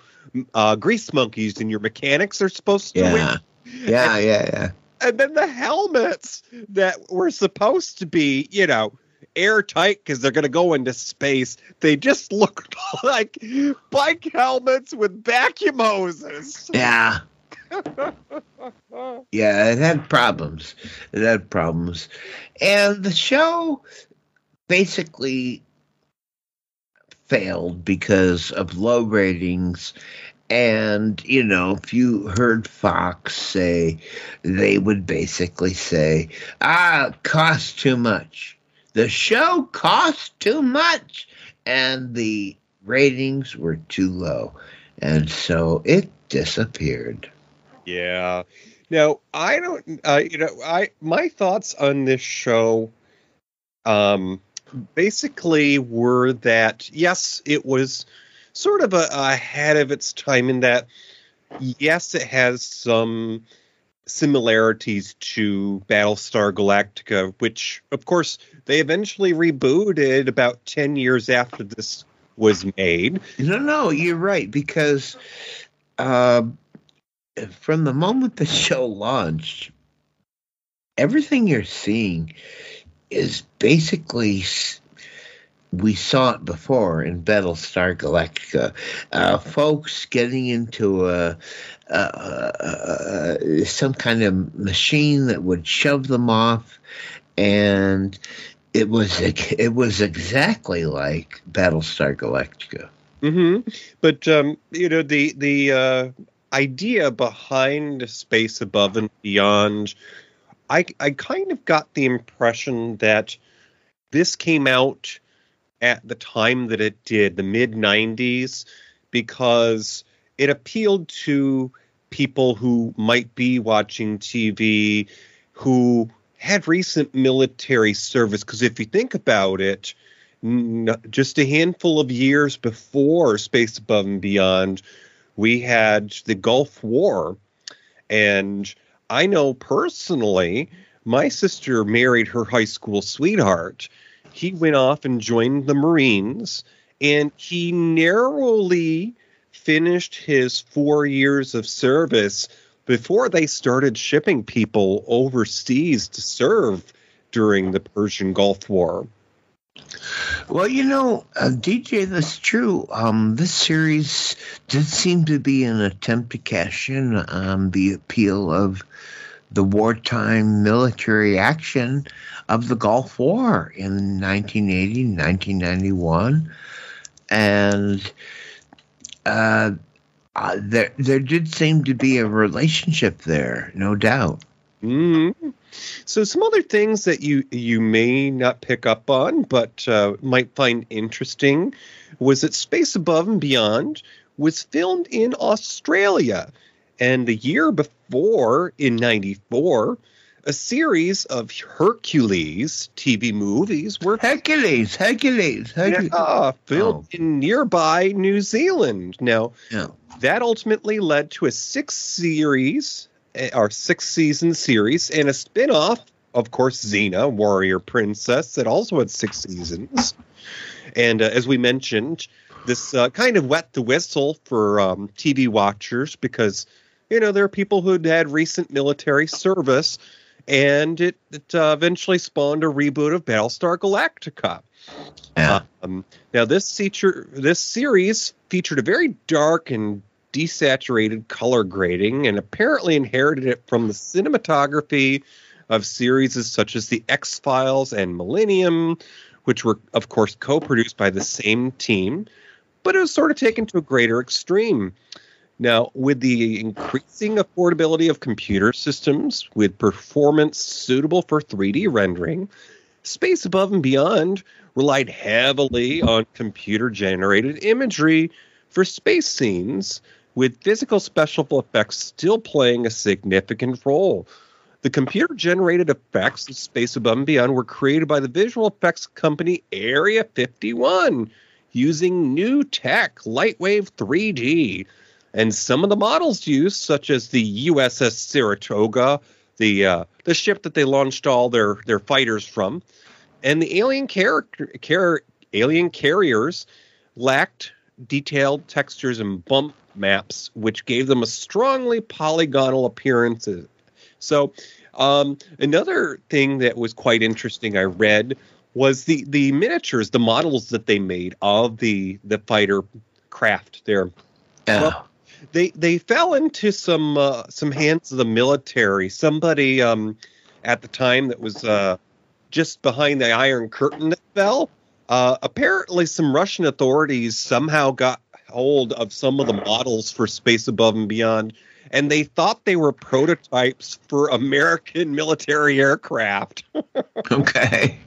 uh, grease monkeys and your mechanics are supposed to wear. Yeah. Yeah, yeah, yeah. And then the helmets that were supposed to be, you know, airtight because they're going to go into space, they just looked like bike helmets with vacuum hoses. Yeah. Yeah, it had problems. It had problems. And the show basically failed because of low ratings. And, you know, if you heard Fox say, they would basically say, ah, cost too much. The show cost too much. And the ratings were too low. And so it disappeared. Yeah. Now, I don't uh, you know, I my thoughts on this show um basically were that yes, it was sort of a, ahead of its time in that yes, it has some similarities to Battlestar Galactica, which of course they eventually rebooted about 10 years after this was made. No, no, you're right because uh, from the moment the show launched, everything you're seeing is basically we saw it before in Battlestar Galactica. Uh, folks getting into a, a, a, a some kind of machine that would shove them off, and it was it was exactly like Battlestar Galactica. hmm But um, you know the the uh, idea behind space above and beyond, I I kind of got the impression that this came out at the time that it did, the mid '90s, because it appealed to people who might be watching TV who had recent military service. Because if you think about it, just a handful of years before Space Above and Beyond, we had the Gulf War. And I know personally, my sister married her high school sweetheart. He went off and joined the Marines, and he narrowly finished his four years of service before they started shipping people overseas to serve during the Persian Gulf War. Well, you know, uh, DJ, that's true. Um, this series did seem to be an attempt to cash in on the appeal of the wartime military action of the Gulf War in 1980, 1991. And uh, uh, there, there did seem to be a relationship there, no doubt. hmm So some other things that you you may not pick up on, but uh, might find interesting, was that Space Above and Beyond was filmed in Australia, and the year before, in '94, a series of Hercules TV movies were Hercules, Hercules, Hercules. yeah, filmed Oh. in nearby New Zealand. Now, Yeah. that ultimately led to a six series eh, or six season series and a spin-off of course xena warrior princess that also had six seasons and uh, as we mentioned this uh, kind of wet the whistle for um, tv watchers because you know there are people who'd had recent military service and it, it uh, eventually spawned a reboot of battlestar galactica Yeah. um, now this feature this series featured a very dark and desaturated color grading and apparently inherited it from the cinematography of series such as the X-Files and Millennium, which were of course co-produced by the same team, but it was sort of taken to a greater extreme. Now, with the increasing affordability of computer systems with performance suitable for 3D rendering, Space Above and Beyond relied heavily on computer generated imagery for space scenes, with physical special effects still playing a significant role. The computer generated effects of Space Above and Beyond were created by the visual effects company Area 51 using NewTek, Lightwave 3D. And some of the models used, such as the USS Saratoga, the uh, the ship that they launched all their their fighters from, and the alien character car, alien carriers lacked detailed textures and bump maps, which gave them a strongly polygonal appearance. So, um, another thing that was quite interesting, I read, was the the miniatures, the models that they made of the the fighter craft there Yeah. Well, they they fell into some uh, some hands of the military. Somebody um, at the time that was uh, just behind the Iron Curtain that fell. Uh, apparently, some Russian authorities somehow got hold of some of the models for Space Above and Beyond, and they thought they were prototypes for American military aircraft. okay.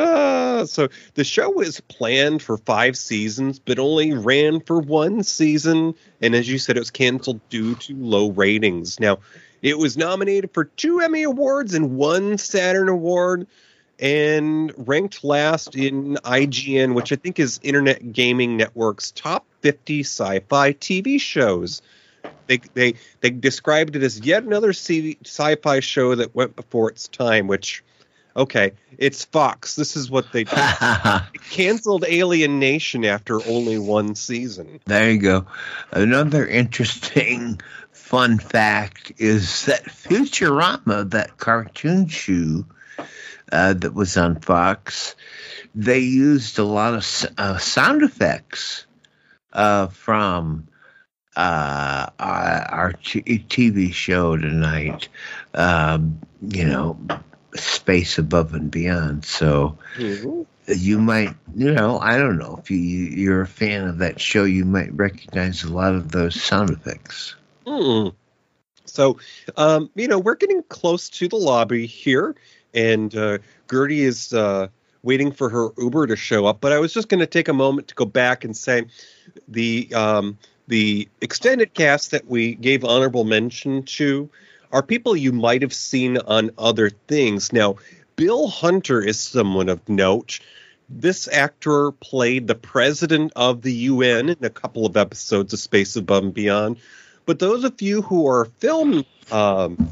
Uh, so the show was planned for five seasons, but only ran for one season. And as you said, it was canceled due to low ratings. Now, it was nominated for two Emmy Awards and one Saturn Award, and ranked last in IGN, which I think is Internet Gaming Network's top 50 sci-fi TV shows. They they they described it as yet another sci-fi show that went before its time, which okay, it's Fox. This is what they. Canceled Alien Nation after only one season. There you go. Another interesting fun fact is that Futurama, that cartoon show uh, that was on Fox, they used a lot of uh, sound effects uh, from uh, our, our t- TV show tonight. Um, you know, Space Above and Beyond. So you might, you know, I don't know if you you're a fan of that show, you might recognize a lot of those sound effects. Hmm. So, um, you know, we're getting close to the lobby here, and uh, Gertie is uh, waiting for her Uber to show up. But I was just going to take a moment to go back and say the um, the extended cast that we gave honorable mention to are people you might have seen on other things. Now, Bill Hunter is someone of note. This actor played the president of the UN in a couple of episodes of Space Above and Beyond. But those of you who are film um,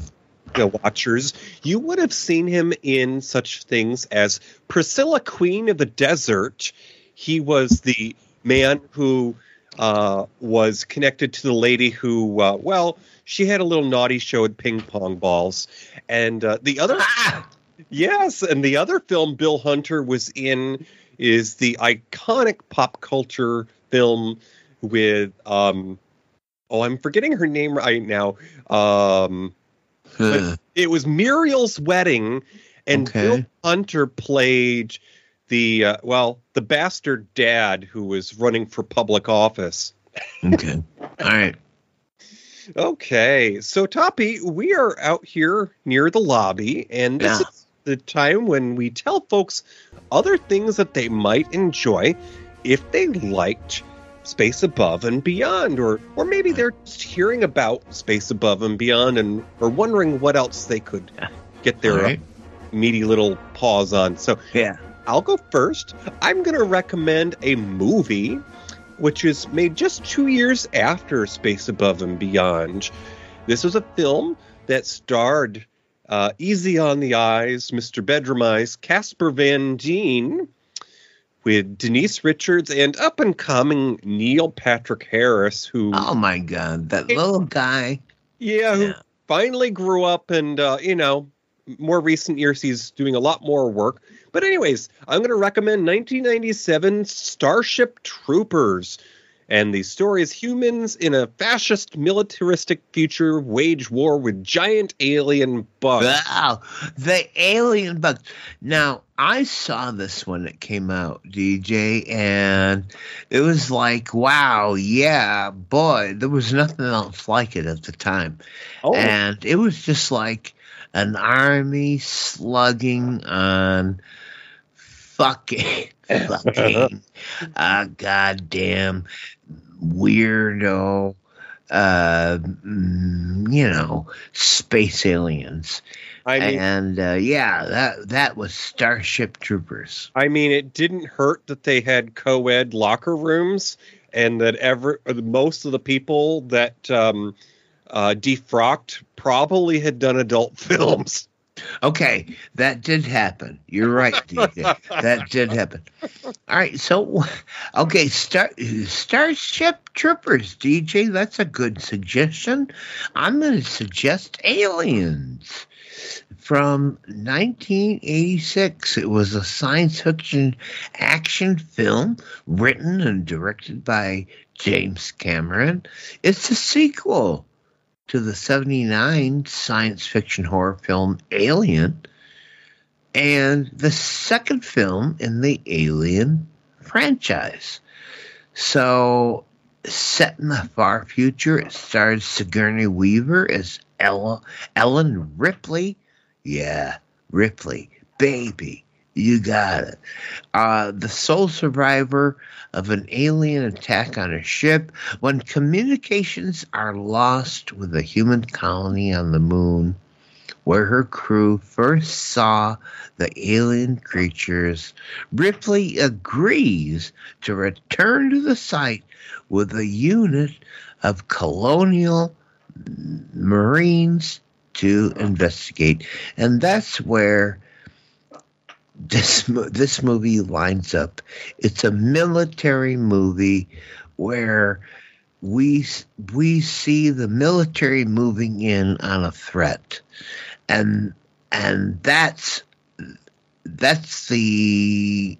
you know, watchers, you would have seen him in such things as Priscilla, Queen of the Desert. He was the man who uh, was connected to the lady who, uh, well, she had a little naughty show with ping pong balls. And uh, the other, yes, and the other film Bill Hunter was in is the iconic pop culture film with, um, oh, I'm forgetting her name right now. Um, it was Muriel's wedding, and Okay. Bill Hunter played the uh, well, the bastard dad who was running for public office. Okay. All right. Okay, so Toppie, we are out here near the lobby, and this Yeah. is the time when we tell folks other things that they might enjoy if they liked Space Above and Beyond, or or maybe they're just hearing about Space Above and Beyond and are wondering what else they could get their All right. uh, meaty little paws on. So Yeah. I'll go first. I'm going to recommend a movie which is made just two years after Space Above and Beyond. This was a film that starred uh, Easy on the Eyes, Mr. Bedroom Eyes, Casper Van Dien, with Denise Richards and up and coming Neil Patrick Harris, who Oh my God, that little guy. yeah, who Yeah. finally grew up and uh, you know, more recent years he's doing a lot more work. But anyways, I'm going to recommend 1997 Starship Troopers. And the story is humans in a fascist militaristic future wage war with giant alien bugs. Wow, the alien bugs. Now, I saw this when it came out, DJ, and it was like, wow, yeah, boy, there was nothing else like it at the time. Oh, And it was just like an army slugging on fucking, fucking, uh, goddamn weirdo, uh, mm, you know, space aliens. I mean, and uh, yeah, that that was Starship Troopers. I mean, it didn't hurt that they had co-ed locker rooms, and that ever most of the people that um, uh, defrocked probably had done adult films. Okay, that did happen. You're right, DJ. that did happen. All right, so okay, Star Starship Troopers, DJ. That's a good suggestion. I'm going to suggest Aliens from 1986. It was a science fiction action film written and directed by James Cameron. It's a sequel to the 79 science fiction horror film Alien and the second film in the Alien franchise. So, set in the far future, it stars Sigourney Weaver as Ella, Ellen Ripley. Yeah, Ripley, baby, you got it. Uh, the sole survivor of an alien attack on a ship when communications are lost with a human colony on the moon, where her crew first saw the alien creatures. Ripley agrees to return to the site with a unit of colonial Marines to investigate. And that's where this this movie lines up. It's a military movie where we we see the military moving in on a threat, and and that's that's the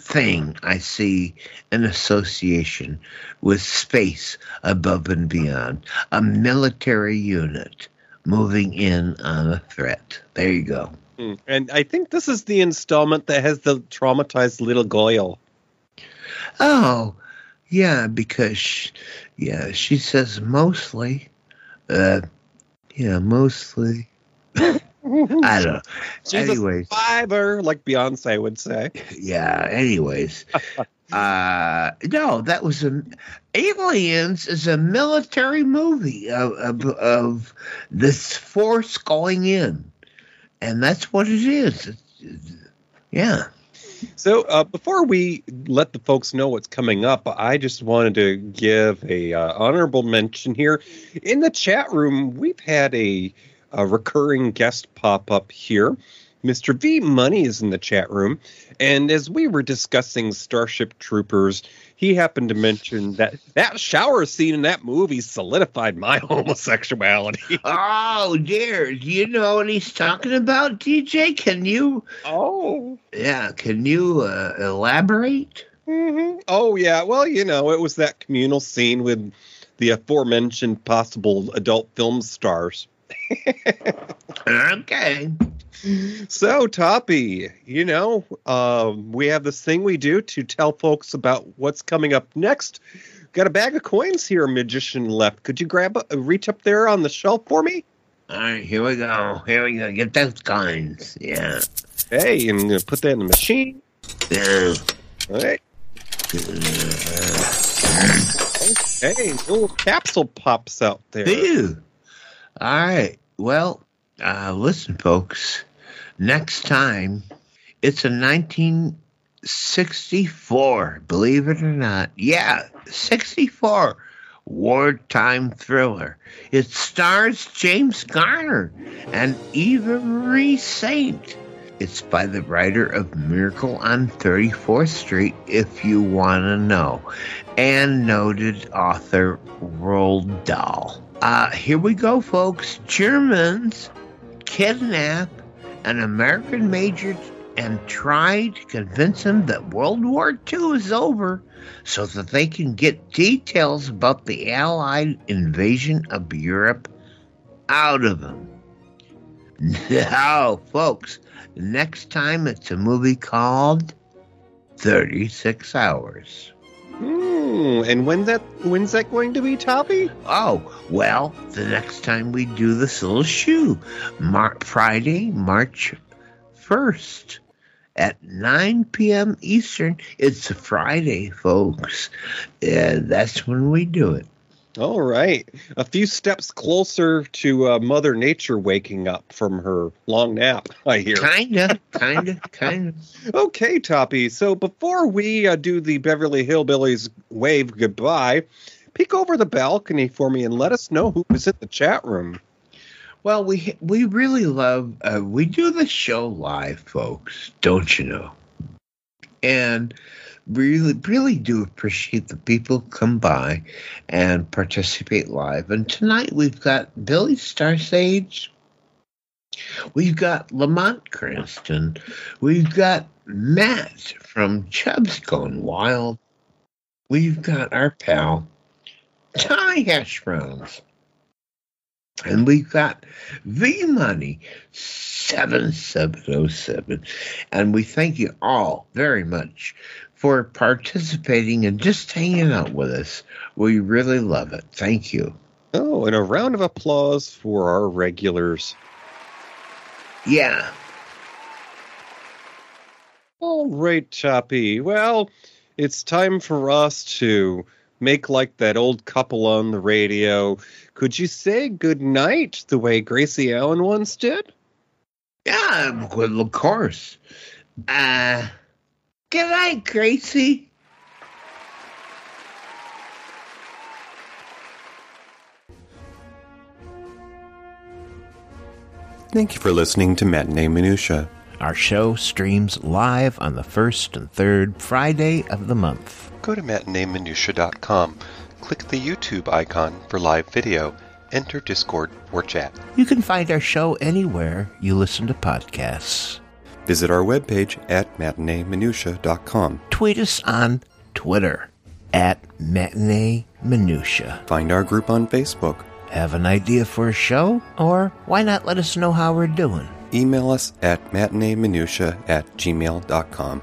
thing I see an association with space above and beyond. A military unit moving in on a threat. There you go. Hmm. And I think this is the installment that has the traumatized little Goyle. Oh, yeah, because she, yeah, she says mostly. Uh, yeah, mostly. I don't know. She's anyways, a survivor, like Beyonce would say. yeah. Anyways, uh, no, that was a Aliens is a military movie of of, of this force going in, and that's what it is. Yeah. So uh, before we let the folks know what's coming up, I just wanted to give a uh, honorable mention here. In the chat room, we've had a, a recurring guest pop up here. Mr. V Money is in the chat room, and as we were discussing Starship Troopers, he happened to mention that that shower scene in that movie solidified my homosexuality. Oh dear, do you know what he's talking about, DJ? Can you? oh. Yeah, can you uh, elaborate? hmm Oh yeah, well you know it was that communal scene with the aforementioned possible adult film stars. Okay. So Toppie, you know um, we have this thing we do to tell folks about what's coming up next. Got a bag of coins here, magician left. Could you grab a reach up there on the shelf for me? All right, here we go. Here we go. Get those coins. Yeah. Hey, I'm gonna put that in the machine. Yeah. All right. Hey, little capsule pops out there. Ew. All right. Well, uh, listen, folks. Next time, it's a 1964. Believe it or not. Yeah, 64 wartime thriller. It stars James Garner and Eva Marie Saint. It's by the writer of Miracle on 34th Street, if you want to know, and noted author Roald Dahl. Uh, here we go, folks. Germans kidnap an American major and try to convince him that World War II is over so that they can get details about the Allied invasion of Europe out of him. Now, folks, next time it's a movie called 36 Hours. Hmm, and when that when's that going to be, Toppie? Oh, well, the next time we do this little shoe, Mar- Friday, March 1st at 9 p.m. Eastern. It's a Friday, folks. And that's when we do it. All right, a few steps closer to uh, Mother Nature waking up from her long nap. I hear. Kinda, kinda, kinda. Okay, Toppie. So before we uh, do the Beverly Hillbillies wave goodbye, peek over the balcony for me and let us know who is in the chat room. Well, we we really love uh, we do the show live, folks. Don't you know? And really, really do appreciate the people come by and participate live. And tonight we've got Billy Starsage. We've got Lamont Cranston. We've got Matt from Chubb's Gone Wild. We've got our pal Ty Hash Browns. And we've got V Money 7707. And we thank you all very much for participating and just hanging out with us. We really love it. Thank you. Oh, and a round of applause for our regulars. Yeah. All right, Toppie. Well, it's time for us to make like that old couple on the radio. Could you say good night the way Gracie Allen once did? Yeah, well, of course. Uh, good night, Gracie. Thank you for listening to Matinee Minutiae. Our show streams live on the first and third Friday of the month. Go to matineeminutiae.com click the YouTube icon for live video. Enter Discord or chat. You can find our show anywhere you listen to podcasts. Visit our webpage at matineeminutiae.com. Tweet us on Twitter at Matinee Minutiae. Find our group on Facebook. Have an idea for a show? Or why not let us know how we're doing? Email us at matineeminutiae at gmail.com.